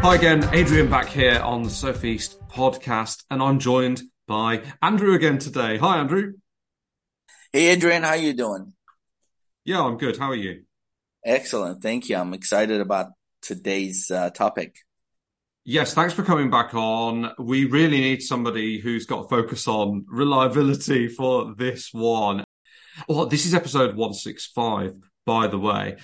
Hi again, Adrian back here on the Sofeast podcast, and I'm joined by Andrew again today. Hi, Andrew. Hey, Adrian, how you doing? Yeah, I'm good. How are you? Excellent, thank you. I'm excited about today's uh, topic. Yes, thanks for coming back on. We really need somebody who's got focus on reliability for this one. Well, this is episode 165, by the way.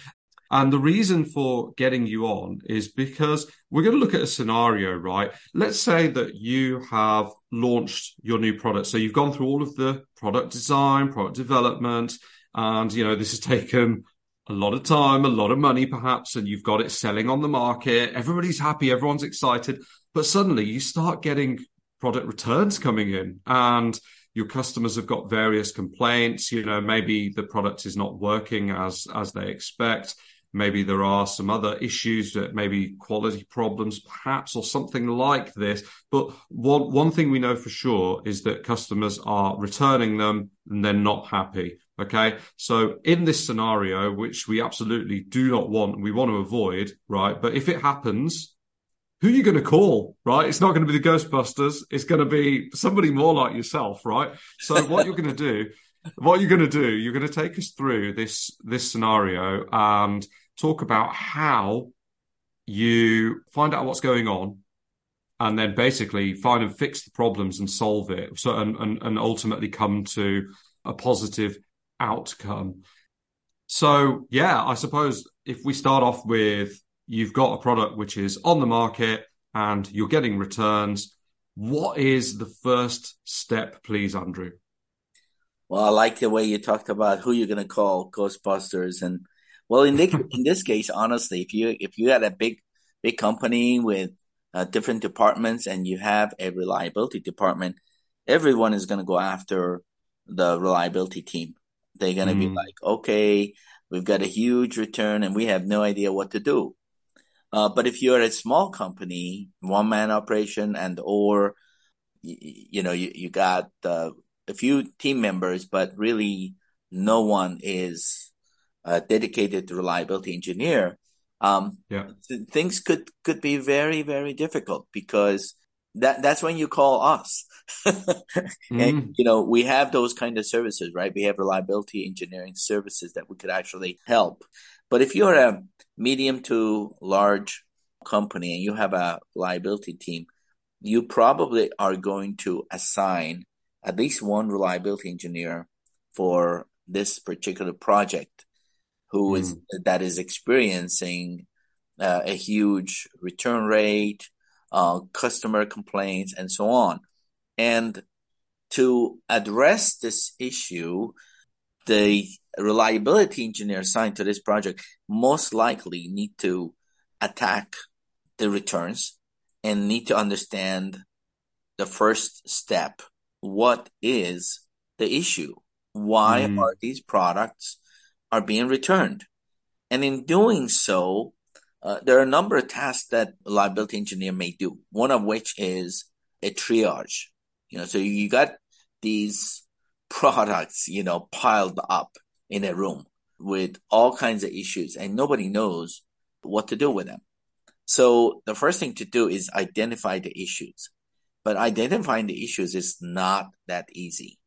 And the reason for getting you on is because we're going to look at a scenario, right? Let's say that you have launched your new product. So you've gone through all of the product design, product development, and, you know, this has taken a lot of time, a lot of money, perhaps, and you've got it selling on the market. Everybody's happy, everyone's excited. But suddenly you start getting product returns coming in and your customers have got various complaints you know maybe the product is not working as as they expect Maybe there are some other issues that maybe quality problems, perhaps, or something like this. But one, one thing we know for sure is that customers are returning them and they're not happy. Okay. So in this scenario, which we absolutely do not want, we want to avoid, right? But if it happens, who are you going to call, right? It's not going to be the Ghostbusters. It's going to be somebody more like yourself, right? So what you're going to do, what you're going to do, you're going to take us through this, this scenario and talk about how you find out what's going on and then basically find and fix the problems and solve it. So and, and, and ultimately come to a positive outcome. So yeah i suppose if we start off with you've got a product which is on the market and you're getting returns what is the first step please andrew? Well i like the way you talked about who you're going to call ghostbusters and well, in this in this case, honestly, if you if you had a big big company with uh, different departments and you have a reliability department, everyone is going to go after the reliability team. They're going to mm. be like, okay, we've got a huge return and we have no idea what to do. Uh, but if you're a small company, one man operation, and or you, you know you, you got uh, a few team members, but really no one is a dedicated reliability engineer, um, yeah. th- things could could be very very difficult because that that's when you call us. and mm. you know we have those kind of services, right? We have reliability engineering services that we could actually help. But if you're a medium to large company and you have a reliability team, you probably are going to assign at least one reliability engineer for this particular project who is mm. that is experiencing uh, a huge return rate, uh, customer complaints, and so on. And to address this issue, the reliability engineer assigned to this project most likely need to attack the returns and need to understand the first step. What is the issue? Why mm. are these products are being returned. And in doing so, uh, there are a number of tasks that a liability engineer may do, one of which is a triage. You know, so you got these products, you know, piled up in a room with all kinds of issues and nobody knows what to do with them. So the first thing to do is identify the issues. But identifying the issues is not that easy.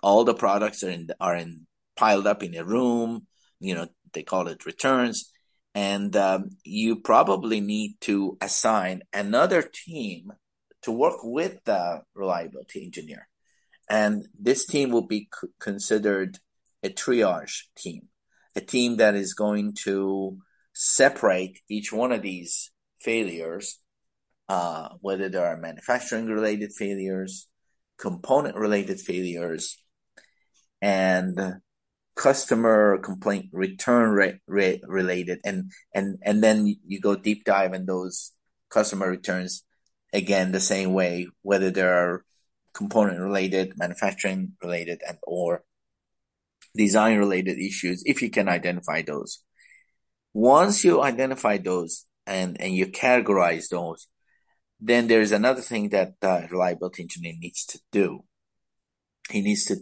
All the products are in are in piled up in a room. You know, they call it returns. And um, you probably need to assign another team to work with the reliability engineer. And this team will be c- considered a triage team, a team that is going to separate each one of these failures, uh, whether there are manufacturing related failures, component related failures, and customer complaint return rate, rate related and and and then you go deep dive in those customer returns again the same way whether they are component related manufacturing related and or design related issues if you can identify those. Once you identify those and and you categorize those then there's another thing that the reliability engineer needs to do. He needs to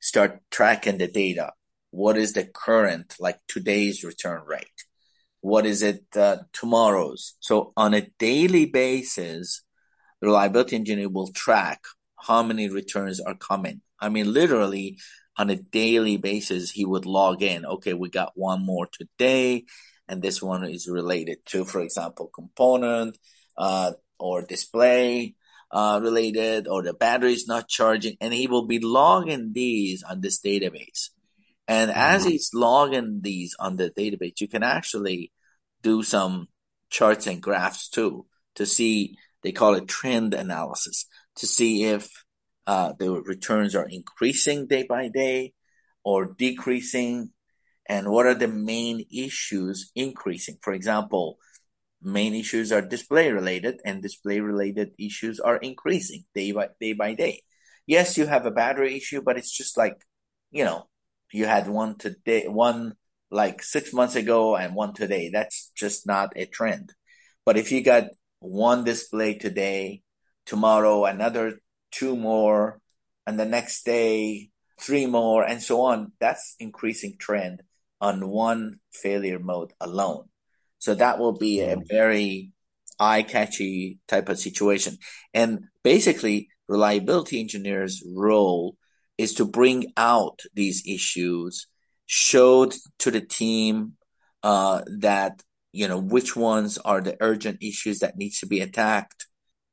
start tracking the data what is the current, like today's return rate? What is it uh, tomorrow's? So on a daily basis, the reliability engineer will track how many returns are coming. I mean, literally on a daily basis, he would log in. Okay, we got one more today, and this one is related to, for example, component uh, or display uh, related, or the battery is not charging, and he will be logging these on this database. And mm-hmm. as he's logging these on the database, you can actually do some charts and graphs too to see. They call it trend analysis to see if uh, the returns are increasing day by day or decreasing, and what are the main issues increasing. For example, main issues are display related, and display related issues are increasing day by day by day. Yes, you have a battery issue, but it's just like, you know, you had one today, one like six months ago and one today. That's just not a trend. But if you got one display today, tomorrow another two more, and the next day, three more, and so on. That's increasing trend on one failure mode alone. So that will be a mm. very eye catchy type of situation. And basically, reliability engineers' role is to bring out these issues, show to the team uh, that you know which ones are the urgent issues that needs to be attacked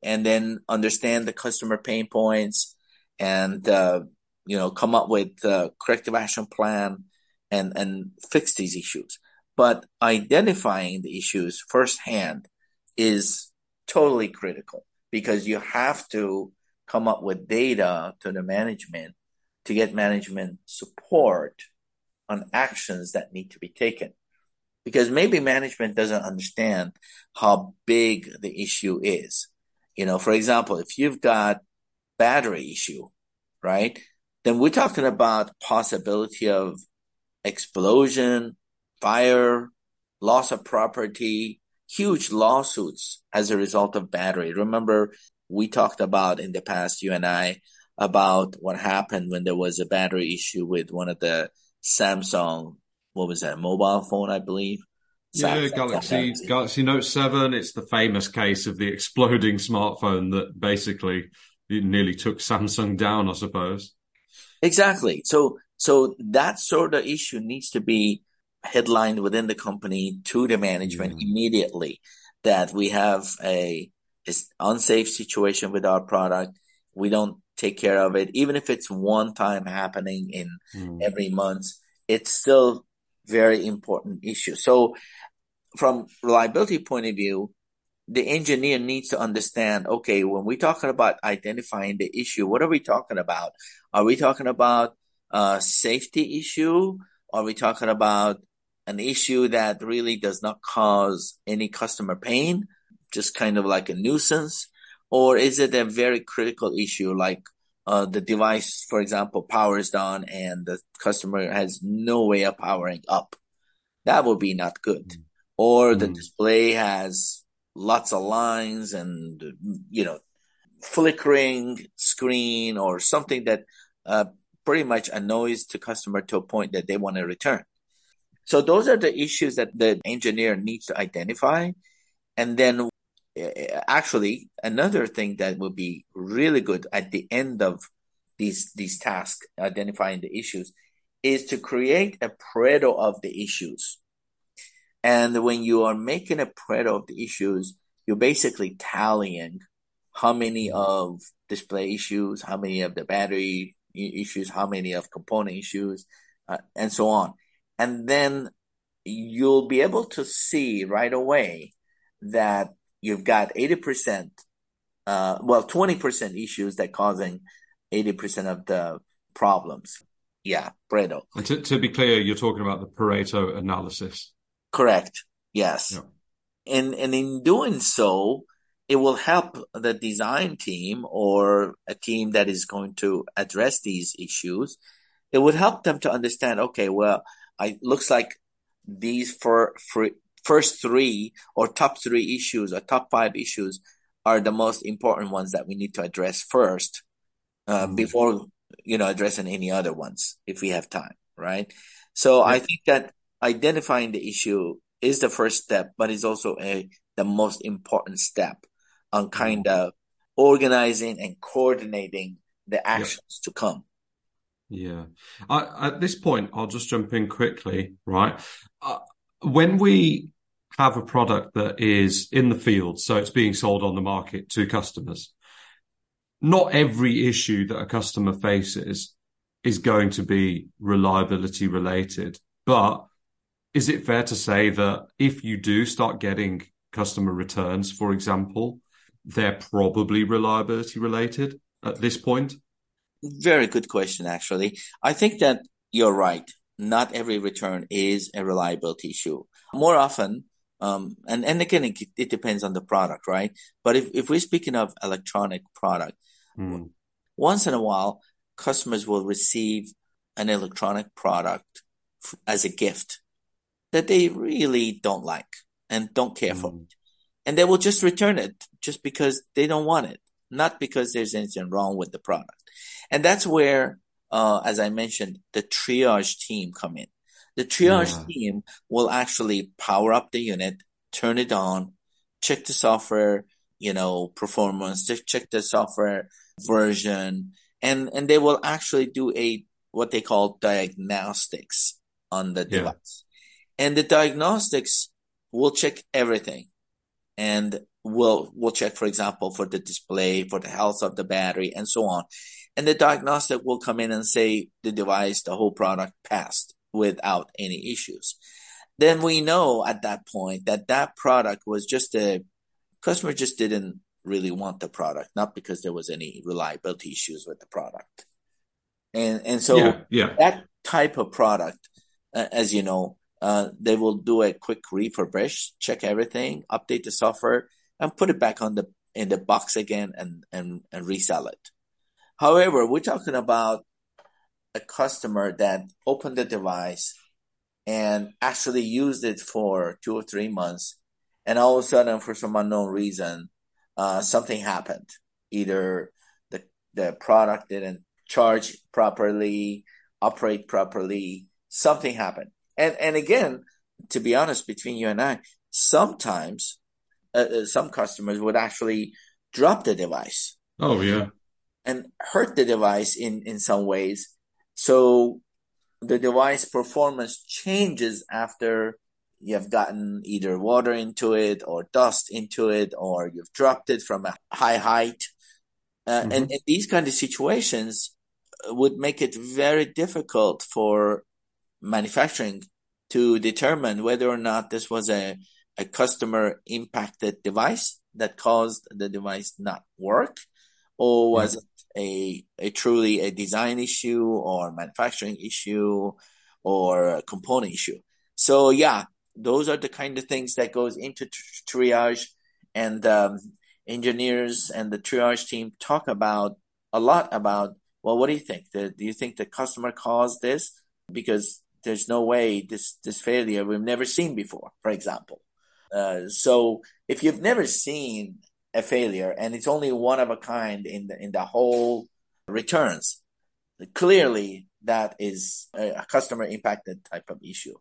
and then understand the customer pain points and uh, you know come up with a corrective action plan and and fix these issues. But identifying the issues firsthand is totally critical because you have to come up with data to the management to get management support on actions that need to be taken because maybe management doesn't understand how big the issue is you know, for example, if you've got battery issue, right? Then we're talking about possibility of explosion, fire, loss of property, huge lawsuits as a result of battery. Remember, we talked about in the past, you and I, about what happened when there was a battery issue with one of the Samsung, what was that, mobile phone, I believe. Yeah, Galaxy Galaxy Note Seven. It's the famous case of the exploding smartphone that basically nearly took Samsung down, I suppose. Exactly. So so that sort of issue needs to be headlined within the company to the management yeah. immediately that we have a, a unsafe situation with our product. We don't take care of it, even if it's one time happening in mm. every month. It's still very important issue. So from reliability point of view, the engineer needs to understand, okay, when we're talking about identifying the issue, what are we talking about? Are we talking about a safety issue? Are we talking about an issue that really does not cause any customer pain, just kind of like a nuisance? Or is it a very critical issue like uh, the device, for example, powers down and the customer has no way of powering up? That would be not good. Mm-hmm or the mm. display has lots of lines and you know flickering screen or something that uh, pretty much annoys the customer to a point that they want to return. So those are the issues that the engineer needs to identify. And then actually another thing that would be really good at the end of these, these tasks, identifying the issues is to create a Pareto of the issues. And when you are making a Pareto of the issues, you're basically tallying how many of display issues, how many of the battery issues, how many of component issues, uh, and so on. And then you'll be able to see right away that you've got 80%, uh, well, 20% issues that causing 80% of the problems. Yeah, Pareto. And to, to be clear, you're talking about the Pareto analysis. Correct. Yes. Yeah. And, and in doing so, it will help the design team or a team that is going to address these issues. It would help them to understand, okay, well, I looks like these for, for first three or top three issues or top five issues are the most important ones that we need to address first uh, mm. before you know addressing any other ones if we have time right so yeah. i think that identifying the issue is the first step, but it's also a the most important step on kind of organizing and coordinating the actions to come. Yeah. I, at this point, I'll just jump in quickly, right? Uh, when we have a product that is in the field, so it's being sold on the market to customers, not every issue that a customer faces is going to be reliability related. But is it fair to say that if you do start getting customer returns, for example, they're probably reliability related at this point? Very good question, actually. I think that you're right. Not every return is a reliability issue. More often, um, and, and again, it, it, depends on the product, right? But if, if we're speaking of electronic product, mm. once in a while, customers will receive an electronic product as a gift that they really don't like and don't care mm. for. And they will just return it just because they don't want it, not because there's anything wrong with the product. And that's where, uh, as I mentioned, the triage team come in. The triage yeah. team will actually power up the unit, turn it on, check the software, you know, performance, check the software version, and, and they will actually do a, what they call diagnostics on the yeah. device. And the diagnostics will check everything and will will check, for example, for the display, for the health of the battery, and so on. And the diagnostic will come in and say the device, the whole product passed without any issues. Then we know at that point that that product was just a customer just didn't really want the product, not because there was any reliability issues with the product. And and so yeah, yeah. that type of product, uh, as you know, uh, they will do a quick refurbish, check everything, update the software, and put it back on the in the box again and and, and resell it. However, we're talking about a customer that opened the device and actually used it for two or three months, and all of a sudden, for some unknown reason, uh, something happened. Either the the product didn't charge properly, operate properly, something happened. And and again, to be honest, between you and I, sometimes uh, uh some customers would actually drop the device. Oh yeah, and hurt the device in in some ways so the device performance changes after you have gotten either water into it or dust into it or you've dropped it from a high height. Uh, mm-hmm. and, and these kind of situations would make it very difficult for manufacturing to determine whether or not this was a, a customer impacted device that caused the device not work or was mm-hmm. A, a truly a design issue or manufacturing issue or component issue. So yeah, those are the kind of things that goes into triage and um, engineers and the triage team talk about a lot about, well, what do you think? The, do you think the customer caused this? Because there's no way this, this failure we've never seen before, for example. Uh, so if you've never seen a failure and it's only one of a kind in the in the whole returns. Clearly that is a customer impacted type of issue.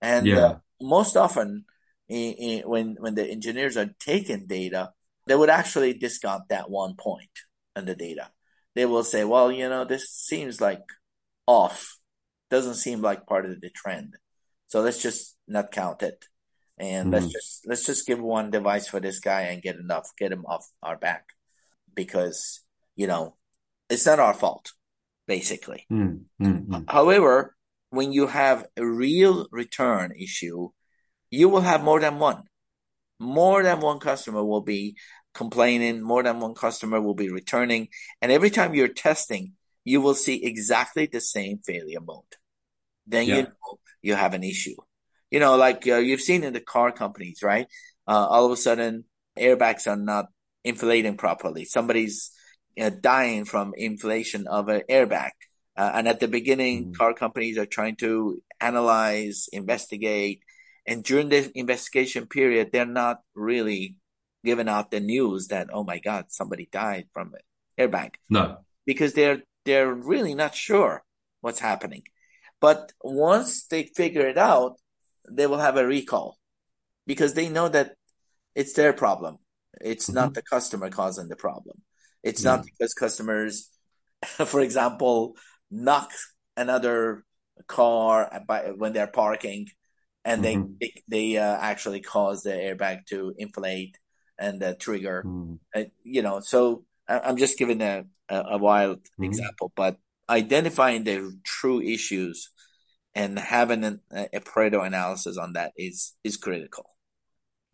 And yeah. uh, most often in, in, when when the engineers are taking data they would actually discount that one point in the data. They will say well you know this seems like off. Doesn't seem like part of the trend. So let's just not count it and mm let's mm-hmm. just let's just give one device for this guy and get enough, get him off our back, because you know it's not our fault, basically. mm However, when you have a real return issue, you will have more than one. More than one customer will be complaining. More than one customer will be returning, and every time you're testing, you will see exactly the same failure mode. Then yeah. you know you have an issue you know, like uh, you've seen in the car companies, right? Uh, all of a sudden, airbags are not inflating properly. Somebody's uh, dying from inflation of an airbag. Uh, and at the beginning, mm-hmm. car companies are trying to analyze, investigate. And during the investigation period, they're not really giving out the news that, oh my God, somebody died from an airbag. No. Because they're, they're really not sure what's happening. But once they figure it out, they will have a recall because they know that it's their problem. It's mm-hmm. not the customer causing the problem. It's not because customers, for example, knock another car by, when they're parking and mm-hmm. they they uh, actually cause the airbag to inflate and the trigger. Mm. Uh, you know, so I, am just giving a a, a wild mm-hmm. example, but identifying the true issues and having an, a Pareto analysis on that is is critical.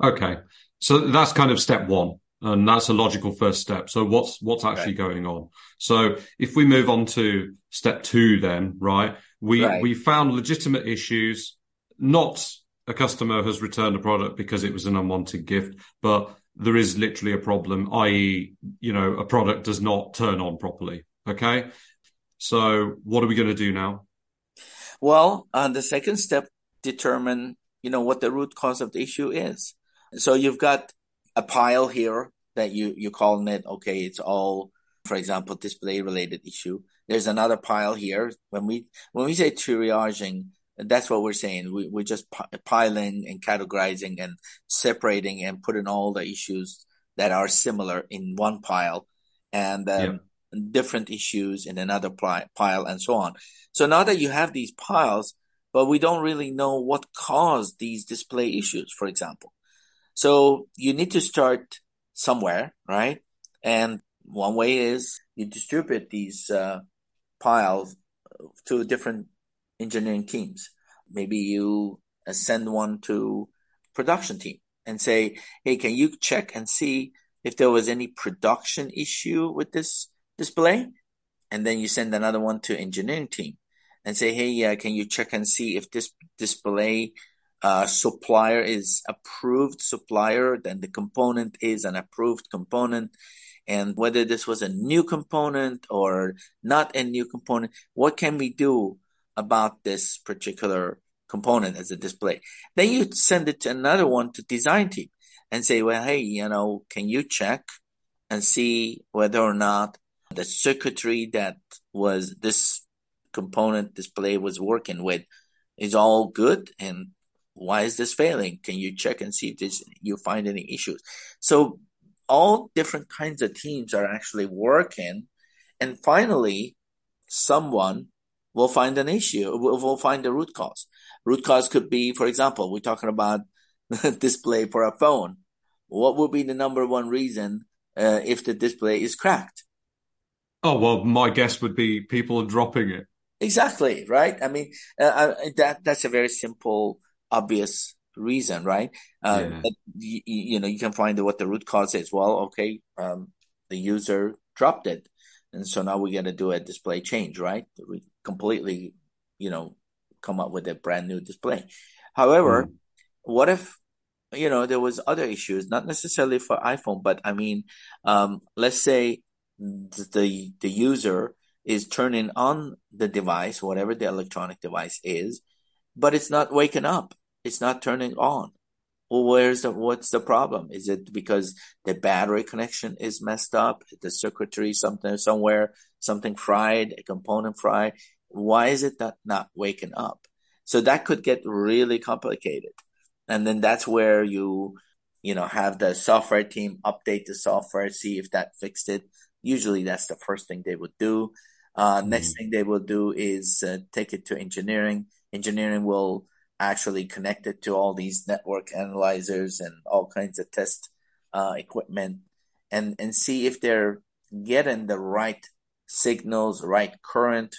Okay, so that's kind of step one, and that's a logical first step. So what's what's actually right. going on? So if we move on to step two, then right, we right. we found legitimate issues, not a customer has returned a product because it was an unwanted gift, but there is literally a problem, i.e., you know, a product does not turn on properly. Okay. So what are we going to do now? Well, uh, the second step, determine, you know, what the root cause of the issue is. So you've got a pile here that you, you're calling it, okay, it's all, for example, display related issue. There's another pile here. When we, when we say triaging, that's what we're saying. We, we're just piling and categorizing and separating and putting all the issues that are similar in one pile and um. Different issues in another pile and so on. So now that you have these piles, but we don't really know what caused these display issues, for example. So you need to start somewhere, right? And one way is you distribute these uh, piles to different engineering teams. Maybe you send one to production team and say, Hey, can you check and see if there was any production issue with this display? And then you send another one to engineering team and say, Hey, uh, can you check and see if this display uh, supplier is approved supplier, then the component is an approved component and whether this was a new component or not a new component, what can we do about this particular component as a display. Then you send it to another one to design team and say, well, hey, you know, can you check and see whether or not the circuitry that was this component display was working with is all good and why is this failing? Can you check and see if this, you find any issues? So all different kinds of teams are actually working. And finally, someone we'll find an issue. We'll find the root cause. Root cause could be, for example, we're talking about display for a phone. What would be the number one reason uh, if the display is cracked? Oh well, my guess would be people are dropping it. Exactly right. I mean, uh, that that's a very simple, obvious reason, right? Uh, yeah. you, you, know, you can find what the root cause is. Well, okay, um, the user dropped it. And so now we're going to do a display change, right? We completely, you know, come up with a brand new display. However, mm. what if, you know, there was other issues, not necessarily for iPhone, but I mean, um, let's say the, the user is turning on the device, whatever the electronic device is, but it's not waking up. It's not turning on. Well, where's the, what's the problem? Is it because the battery connection is messed up? The circuitry, something somewhere, something fried, a component fried. Why is it that not waking up? So that could get really complicated. And then that's where you, you know, have the software team update the software, see if that fixed it. Usually that's the first thing they would do. Uh, mm-hmm. next thing they will do is uh, take it to engineering. Engineering will actually connect it to all these network analyzers and all kinds of test uh, equipment and, and see if they're getting the right signals, right current,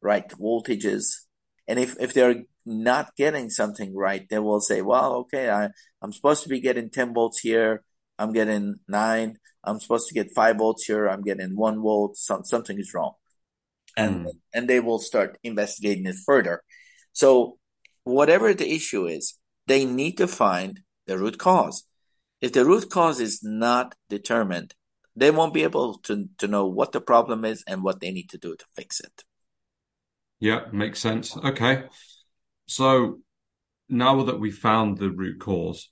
right voltages. And if, if they're not getting something right, they will say, well, okay, I, I'm supposed to be getting 10 volts here. I'm getting nine. I'm supposed to get five volts here. I'm getting one volt. Some, something is wrong. And, mm. and they will start investigating it further. So whatever the issue is, they need to find the root cause. If the root cause is not determined, they won't be able to, to know what the problem is and what they need to do to fix it. Yeah, makes sense. Okay. So now that we found the root cause,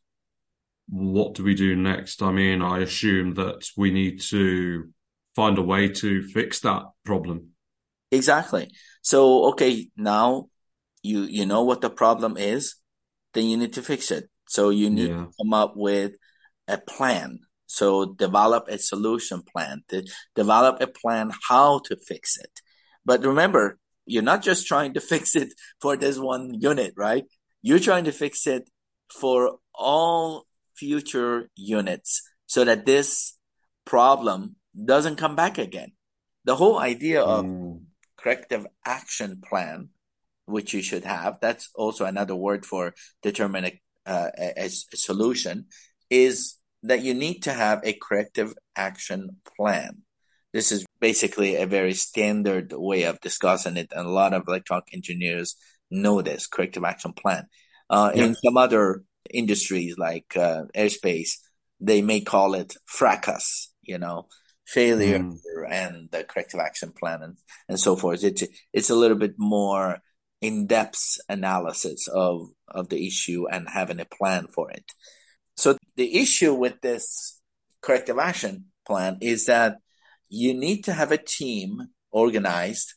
what do we do next? I mean, I assume that we need to find a way to fix that problem. Exactly. So, okay, now you you know what the problem is, then you need to fix it. So you need yeah. to come up with a plan. So develop a solution plan, to develop a plan how to fix it. But remember, you're not just trying to fix it for this one unit, right? You're trying to fix it for all future units so that this problem doesn't come back again. The whole idea of mm. corrective action plan, which you should have, that's also another word for determining uh, a, a solution, is that you need to have a corrective action plan. This is basically a very standard way of discussing it, and a lot of electronic engineers know this corrective action plan. Uh, yeah. In some other industries like uh, airspace, they may call it FRACAS, you know, failure mm. and the corrective action plan and, and so forth. It's, it's a little bit more in-depth analysis of, of the issue and having a plan for it. So the issue with this corrective action plan is that you need to have a team organized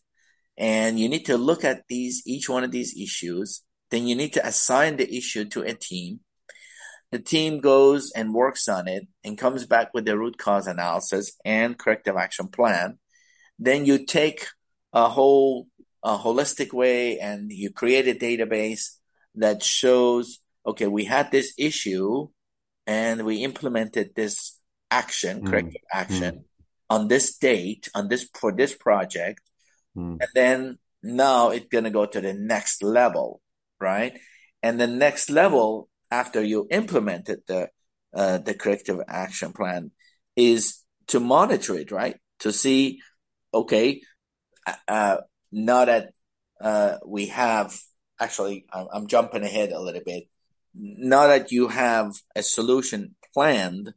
and you need to look at these, each one of these issues. Then you need to assign the issue to a team the team goes and works on it and comes back with the root cause analysis and corrective action plan. Then you take a whole a holistic way and you create a database that shows, okay, we had this issue and we implemented this action, mm. corrective action mm. on this date, on this, for this project. Mm. And then now it's going to go to the next level, right? And the next level after you implemented the uh, the corrective action plan is to monitor it, right? To see, okay, uh, uh now that uh, we have actually, I'm, I'm jumping ahead a little bit. Now that you have a solution planned,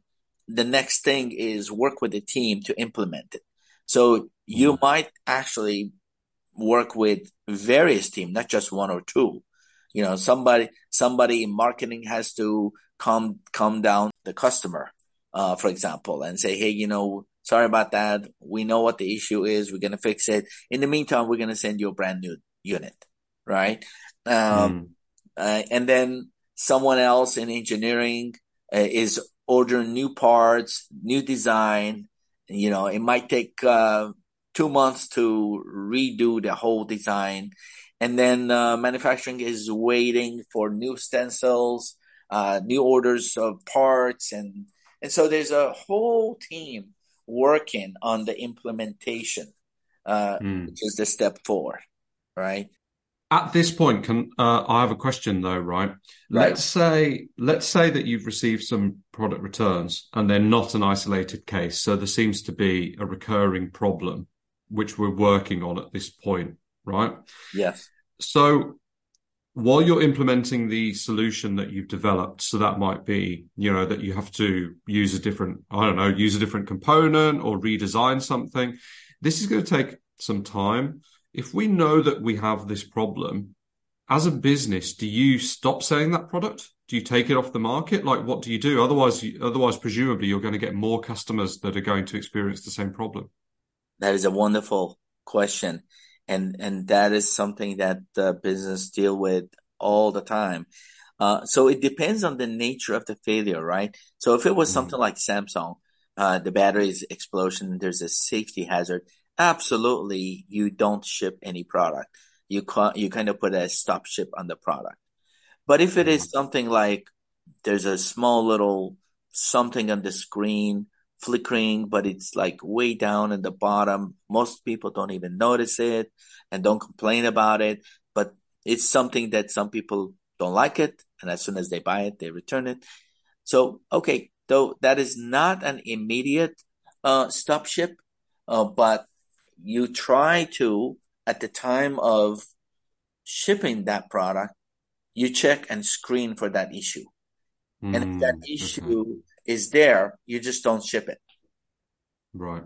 the next thing is work with the team to implement it. So you mm-hmm. might actually work with various teams, not just one or two. You know, somebody somebody in marketing has to calm calm down the customer, uh, for example, and say, hey, you know, sorry about that. We know what the issue is. We're gonna fix it. In the meantime, we're gonna send you a brand new unit, right? Um, mm. uh, and then someone else in engineering uh, is ordering new parts, new design. You know, it might take uh, two months to redo the whole design and then uh, manufacturing is waiting for new stencils, uh, new orders of parts, and and so there's a whole team working on the implementation, uh, mm. which is the step four, right? At this point, can uh, I have a question though? Right? right? Let's say let's say that you've received some product returns and they're not an isolated case, so there seems to be a recurring problem which we're working on at this point right? Yes. So while you're implementing the solution that you've developed, so that might be, you know, that you have to use a different, I don't know, use a different component or redesign something. This is going to take some time. If we know that we have this problem as a business, do you stop selling that product? Do you take it off the market? Like, what do you do? Otherwise, otherwise, presumably you're going to get more customers that are going to experience the same problem. That is a wonderful question and and that is something that the business deal with all the time. Uh, so it depends on the nature of the failure, right? So if it was mm-hmm. something like Samsung, uh, the battery's explosion, there's a safety hazard. Absolutely, you don't ship any product. You ca- you kind of put a stop ship on the product. But if it is mm-hmm. something like there's a small little something on the screen flickering, but it's like way down in the bottom. Most people don't even notice it and don't complain about it, but it's something that some people don't like it. And as soon as they buy it, they return it. So, okay, though that is not an immediate uh, stop ship, uh, but you try to, at the time of shipping that product, you check and screen for that issue. Mm, and if that hmm, issue okay is there, you just don't ship it. Right.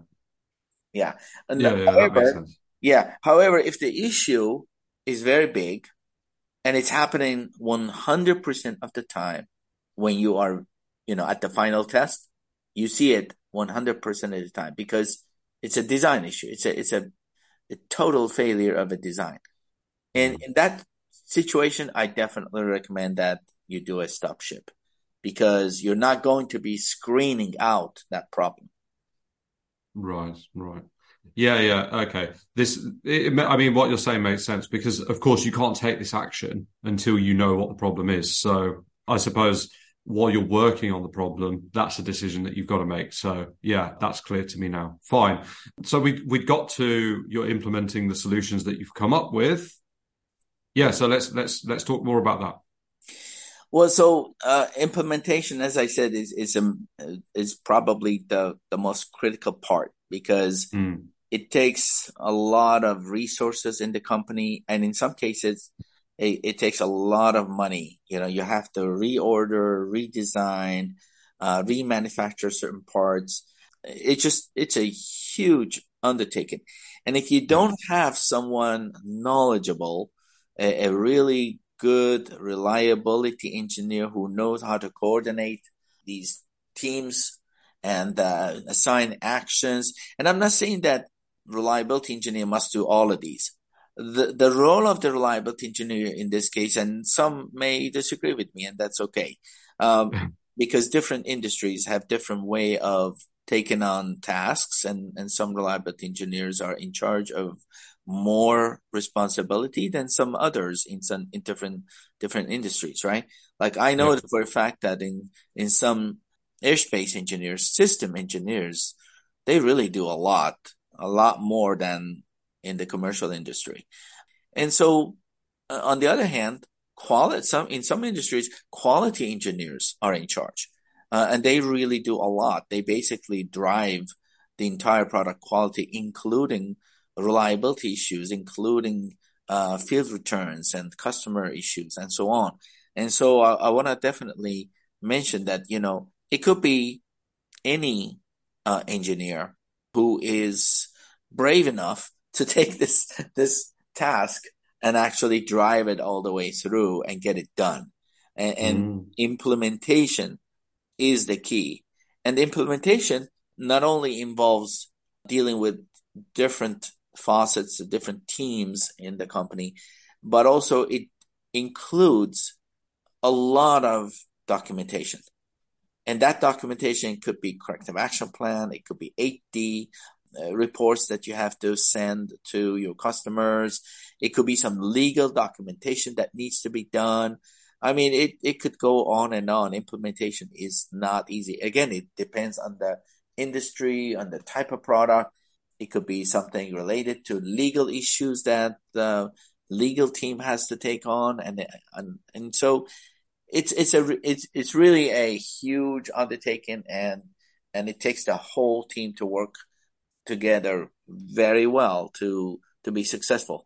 Yeah. And yeah, yeah, however, yeah. However, if the issue is very big and it's happening 100% of the time when you are, you know, at the final test, you see it 100% of the time because it's a design issue. It's a, it's a, a total failure of a design. And mm-hmm. in that situation, I definitely recommend that you do a stop ship because you're not going to be screening out that problem. Right, right. Yeah, yeah, okay. This, it, I mean, what you're saying makes sense because, of course, you can't take this action until you know what the problem is. So, I suppose while you're working on the problem, that's a decision that you've got to make. So, yeah, that's clear to me now. Fine. So we we got to you're implementing the solutions that you've come up with. Yeah. So let's let's let's talk more about that. Well, so uh, implementation, as I said, is is um, is probably the the most critical part because mm. it takes a lot of resources in the company, and in some cases, it, it takes a lot of money. You know, you have to reorder, redesign, uh, remanufacture certain parts. It's just it's a huge undertaking, and if you don't have someone knowledgeable, a, a really good reliability engineer who knows how to coordinate these teams and uh, assign actions. And I'm not saying that reliability engineer must do all of these. The, the role of the reliability engineer in this case, and some may disagree with me, and that's okay, um, because different industries have different way of taking on tasks, and, and some reliability engineers are in charge of more responsibility than some others in some in different different industries, right? Like I know yeah. for a fact that in in some airspace engineers, system engineers, they really do a lot, a lot more than in the commercial industry. And so, uh, on the other hand, quality some in some industries, quality engineers are in charge, uh, and they really do a lot. They basically drive the entire product quality, including reliability issues, including uh, field returns and customer issues and so on. And so I, I want to definitely mention that, you know, it could be any uh, engineer who is brave enough to take this, this task and actually drive it all the way through and get it done. And, and mm. implementation is the key. And implementation not only involves dealing with different facets, different teams in the company, but also it includes a lot of documentation. And that documentation could be corrective action plan, it could be 8D uh, reports that you have to send to your customers. It could be some legal documentation that needs to be done. I mean, it, it could go on and on. Implementation is not easy. Again, it depends on the industry, on the type of product, it could be something related to legal issues that the legal team has to take on, and and, and so it's it's a it's it's really a huge undertaking, and and it takes the whole team to work together very well to to be successful.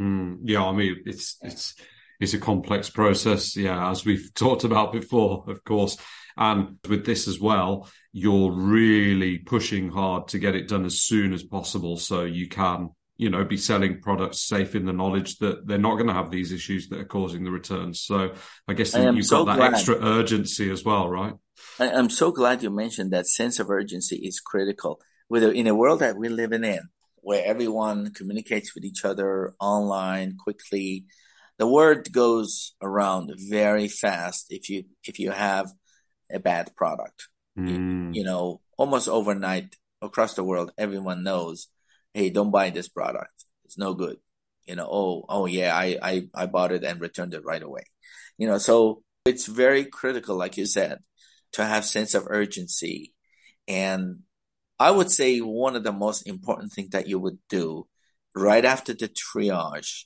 Mm, yeah, I mean it's it's it's a complex process. Yeah, as we've talked about before, of course. And with this as well, you're really pushing hard to get it done as soon as possible so you can, you know, be selling products safe in the knowledge that they're not going to have these issues that are causing the returns. So I guess I you've so got that glad. extra urgency as well, right? I, am so glad you mentioned that sense of urgency is critical. Whether in a world that we're living in, where everyone communicates with each other online quickly, the word goes around very fast if you if you have a bad product. Mm. You, know, almost overnight across the world, everyone knows, hey, don't buy this product. It's no good. You know, oh, oh yeah, I, I, I bought it and returned it right away. You know, so it's very critical, like you said, to have sense of urgency. And I would say one of the most important things that you would do right after the triage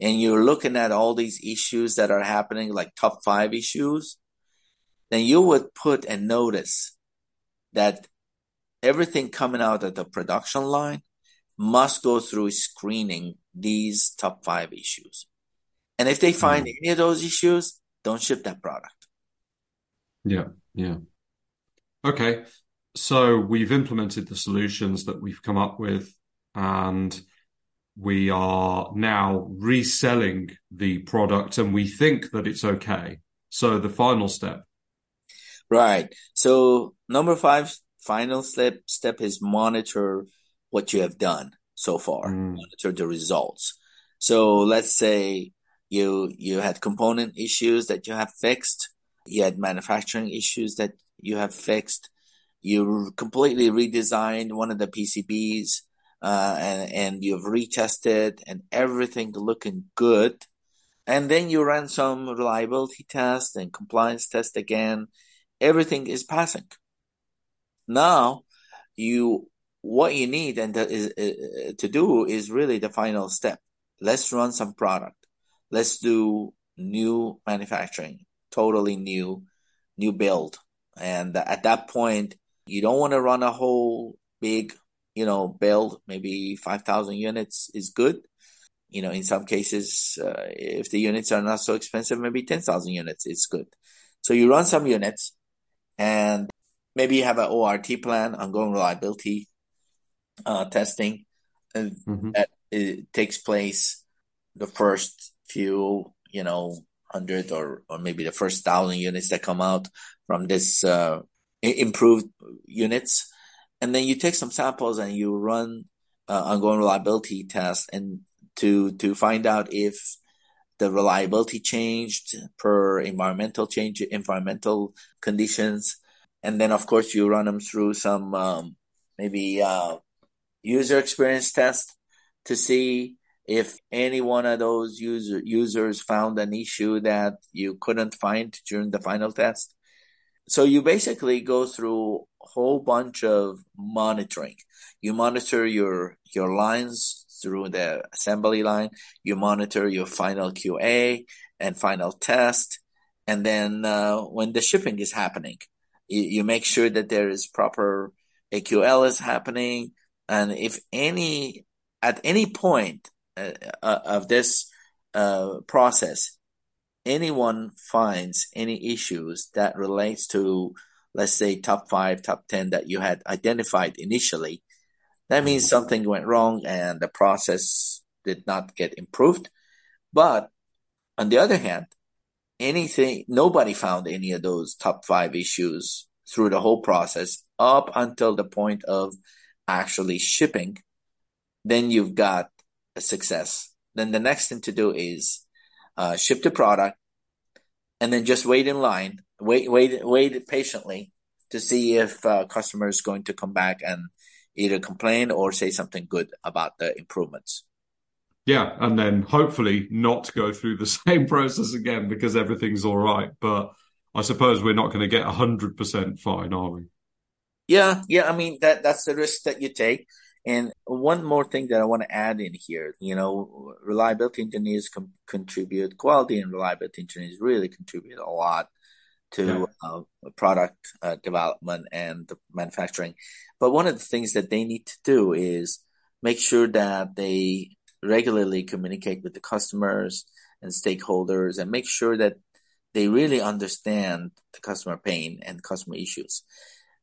and you're looking at all these issues that are happening, like top five issues, then you would put a notice that everything coming out of the production line must go through screening these top five issues. And if they find mm. any of those issues, don't ship that product. Yeah, yeah. Okay. So we've implemented the solutions that we've come up with and we are now reselling the product and we think that it's okay. So the final step Right. So number five, final step step is monitor what you have done so far. Mm. Monitor the results. So let's say you you had component issues that you have fixed. You had manufacturing issues that you have fixed. You completely redesigned one of the PCBs uh, and, and you've retested and everything looking good. And then you run some reliability test and compliance test again. Everything is passing. Now you, what you need and is, uh, to do is really the final step. Let's run some product. Let's do new manufacturing, totally new, new build. And at that point, you don't want to run a whole big you know, build maybe 5,000 units is good. You know, in some cases, uh, if the units are not so expensive, maybe 10,000 units is good. So you run some units and maybe you have an ORT plan, ongoing reliability uh, testing mm-hmm. that it takes place the first few, you know, hundred or, or maybe the first thousand units that come out from this uh, improved units and then you take some samples and you run uh, ongoing reliability tests and to to find out if the reliability changed per environmental change environmental conditions and then of course you run them through some um, maybe uh, user experience test to see if any one of those user users found an issue that you couldn't find during the final test so you basically go through a whole bunch of monitoring. You monitor your your lines through the assembly line. You monitor your final QA and final test, and then uh, when the shipping is happening, you, you make sure that there is proper AQL is happening, and if any at any point uh, uh of this uh, process anyone finds any issues that relates to, let's say, top five, top 10 that you had identified initially, that means something went wrong and the process did not get improved. But on the other hand, anything, nobody found any of those top five issues through the whole process up until the point of actually shipping. Then you've got a success. Then the next thing to do is uh, ship the product, and then just wait in line, wait, wait, wait patiently to see if uh, customer is going to come back and either complain or say something good about the improvements. Yeah, and then hopefully not go through the same process again because everything's all right. But I suppose we're not going to get hundred percent fine, are we? Yeah, yeah. I mean that that's the risk that you take. And one more thing that I want to add in here, you know, reliability engineers com- contribute, quality and reliability engineers really contribute a lot to yeah. uh, product uh, development and manufacturing. But one of the things that they need to do is make sure that they regularly communicate with the customers and stakeholders and make sure that they really understand the customer pain and customer issues.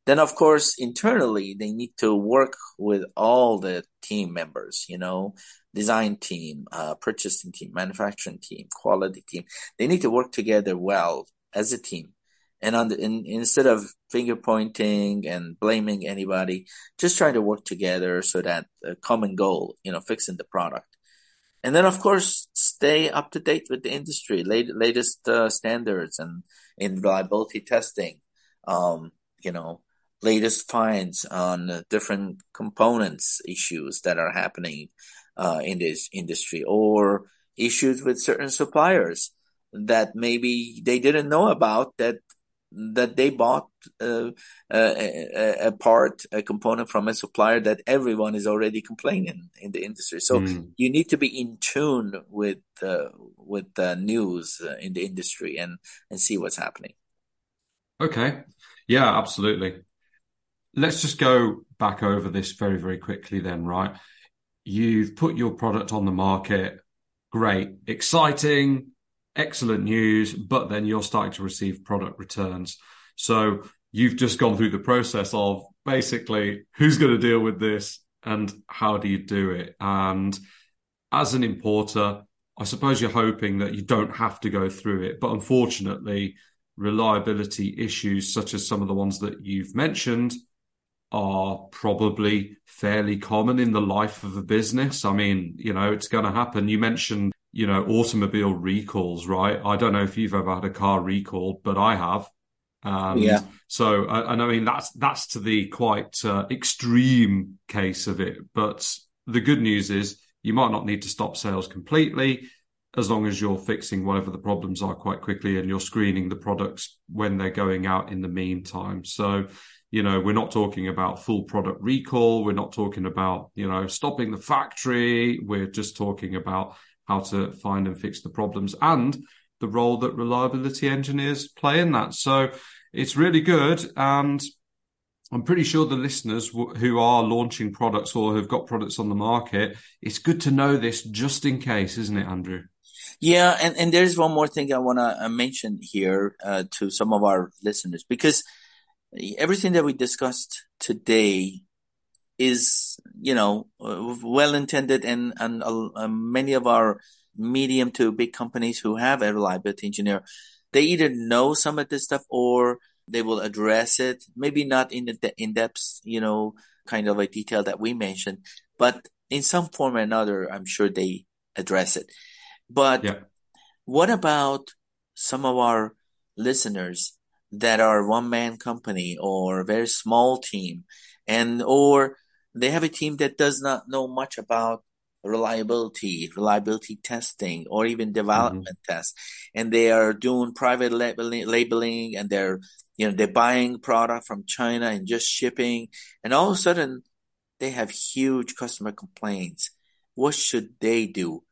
Then, of course, internally, they need to work with all the team members, you know, design team, uh, purchasing team, manufacturing team, quality team. They need to work together well as a team. And on the, in, instead of finger pointing and blaming anybody, just try to work together so that a common goal, you know, fixing the product. And then, of course, stay up to date with the industry, late, latest uh, standards and in reliability testing. Um, you know, latest finds on different components issues that are happening uh, in this industry or issues with certain suppliers that maybe they didn't know about that that they bought uh, a, a, part, a component from a supplier that everyone is already complaining in the industry. So mm. you need to be in tune with uh, with the news in the industry and and see what's happening. Okay, yeah, absolutely let's just go back over this very, very quickly then, right? You've put your product on the market. Great, exciting, excellent news, but then you're starting to receive product returns. So you've just gone through the process of basically who's going to deal with this and how do you do it? And as an importer, I suppose you're hoping that you don't have to go through it. But unfortunately, reliability issues, such as some of the ones that you've mentioned, are probably fairly common in the life of a business. I mean, you know, it's going to happen. You mentioned you know, automobile recalls, right? I don't know if you've ever had a car recall, but I have. And Yeah. So, and I mean, that's that's to the quite uh, extreme case of it. But the good news is you might not need to stop sales completely as long as you're fixing whatever the problems are quite quickly and you're screening the products when they're going out in the meantime. So, you know, we're not talking about full product recall. We're not talking about, you know, stopping the factory. We're just talking about how to find and fix the problems and the role that reliability engineers play in that. So it's really good. And I'm pretty sure the listeners w- who are launching products or have got products on the market, it's good to know this just in case, isn't it, Andrew? Yeah, and, and there's one more thing I want to mention here uh, to some of our listeners because everything that we discussed today is, you know, uh, well intended, and and uh, many of our medium to big companies who have a reliability engineer, they either know some of this stuff or they will address it. Maybe not in the in depth, you know, kind of a detail that we mentioned, but in some form or another, I'm sure they address it. But Yeah. what about some of our listeners that are one man company or a very small team and or they have a team that does not know much about reliability, reliability testing, or even mm-hmm. development tests, and they are doing private labeling, labeling, and they're you know they're buying product from China and just shipping, and all of a sudden they have huge customer complaints. What should they do?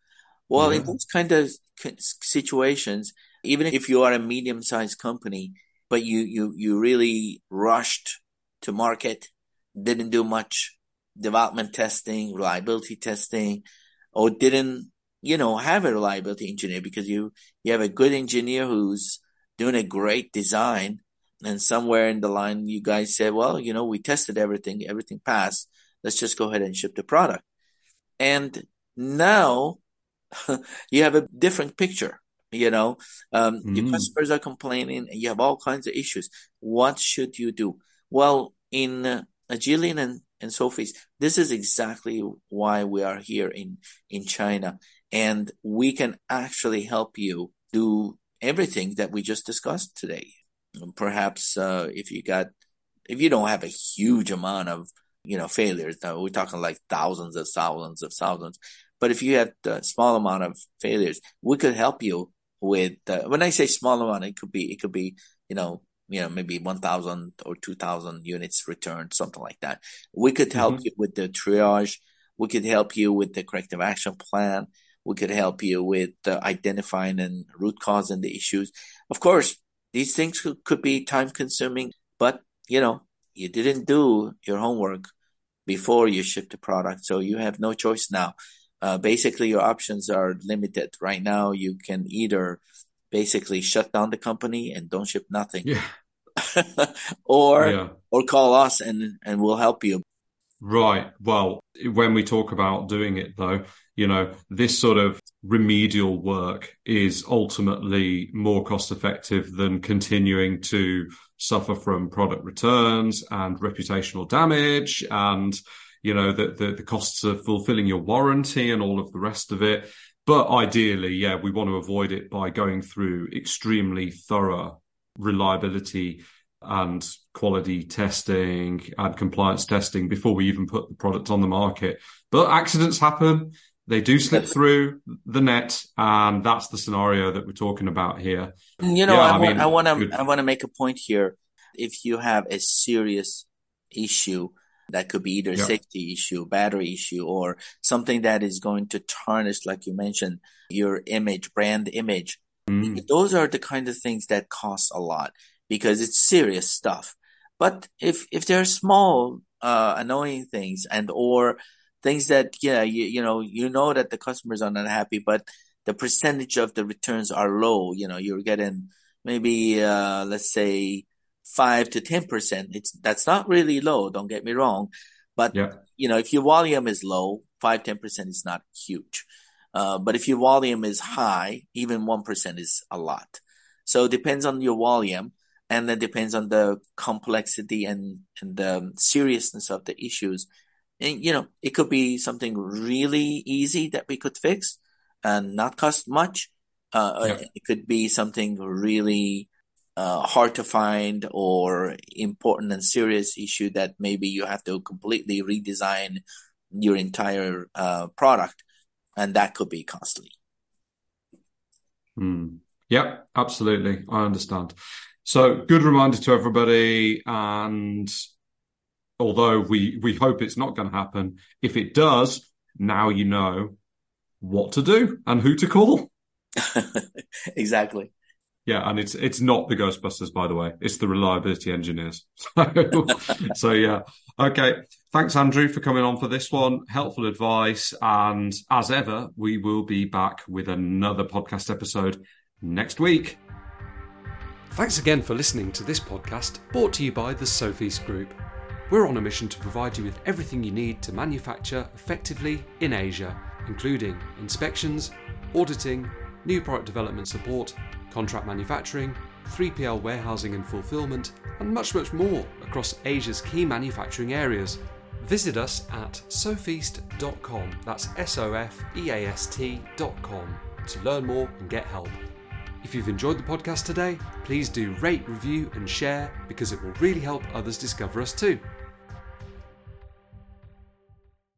Well, in Yeah. those kind of situations, even if you are a medium-sized company, but you you you really rushed to market, didn't do much development testing, reliability testing, or didn't you know have a reliability engineer because you you have a good engineer who's doing a great design, and somewhere in the line you guys said, well, you know, we tested everything, everything passed. Let's just go ahead and ship the product. And now you have a different picture. You know, um, your Mm. customers are complaining, and you have all kinds of issues. What should you do? Well, in uh, Agilian and and so Sofeast, this is exactly why we are here in in China, and we can actually help you do everything that we just discussed today. Perhaps uh, if you got if you don't have a huge amount of you know failures, now we're talking like thousands of thousands of thousands. But if you have a small amount of failures, we could help you with. Uh, when I say small amount, it could be it could be you know you know maybe one thousand or two thousand units returned, something like that. We could help Mhm. you with the triage. We could help you with the corrective action plan. We could help you with uh, identifying and root causing the issues. Of course, these things could, could be time consuming, but you know you didn't do your homework before you ship the product, so you have no choice now. Uh, basically, your options are limited right now. You can either basically shut down the company and don't ship nothing, Yeah. or Yeah. or call us and and we'll help you. Right. Well, when we talk about doing it, though, you know, this sort of remedial work is ultimately more cost effective than continuing to suffer from product returns and reputational damage and, you know, the, the, the costs of fulfilling your warranty and all of the rest of it. But ideally, yeah, we want to avoid it by going through extremely thorough reliability and quality testing and compliance testing before we even put the product on the market. But accidents happen. They do slip through the net, and that's the scenario that we're talking about here. You know, Yeah, I, I mean, I want to. I want to make a point here. If you have a serious issue that could be either a Yeah. safety issue, battery issue, or something that is going to tarnish, like you mentioned, your image, brand image, Mm, those are the kind of things that cost a lot because it's serious stuff. But if if they're small, uh, annoying things and or things that yeah, you, you know, you know that the customers are not happy, but the percentage of the returns are low. You know, you're getting maybe uh, let's say five to ten percent. It's that's not really low. Don't get me wrong, but yeah. you know, if your volume is low, five ten percent is not huge. Uh, but if your volume is high, even one percent is a lot. So it depends on your volume, and it depends on the complexity and and the seriousness of the issues. And you know, it could be something really easy that we could fix, and not cost much. Uh, yeah. It could be something really uh, hard to find or important and serious issue that maybe you have to completely redesign your entire uh, product, and that could be costly. Mm. Yeah, absolutely. I understand. So, good reminder to everybody. And although we we hope it's not going to happen, if it does, now you know what to do and who to call. exactly. Yeah, and it's it's not the Ghostbusters, by the way. It's the reliability engineers. So, so yeah. Okay. Thanks, Andrew, for coming on for this one. Helpful advice. And as ever, we will be back with another podcast episode next week. Thanks again for listening to this podcast brought to you by the Sofeast Group. We're on a mission to provide you with everything you need to manufacture effectively in Asia, including inspections, auditing, new product development support, contract manufacturing, 3PL warehousing and fulfillment, and much, much more across Asia's key manufacturing areas. Visit us at sofeast.com, that's S O F E A S T.com, to learn more and get help. If you've enjoyed the podcast today, please do rate, review, and share because it will really help others discover us too.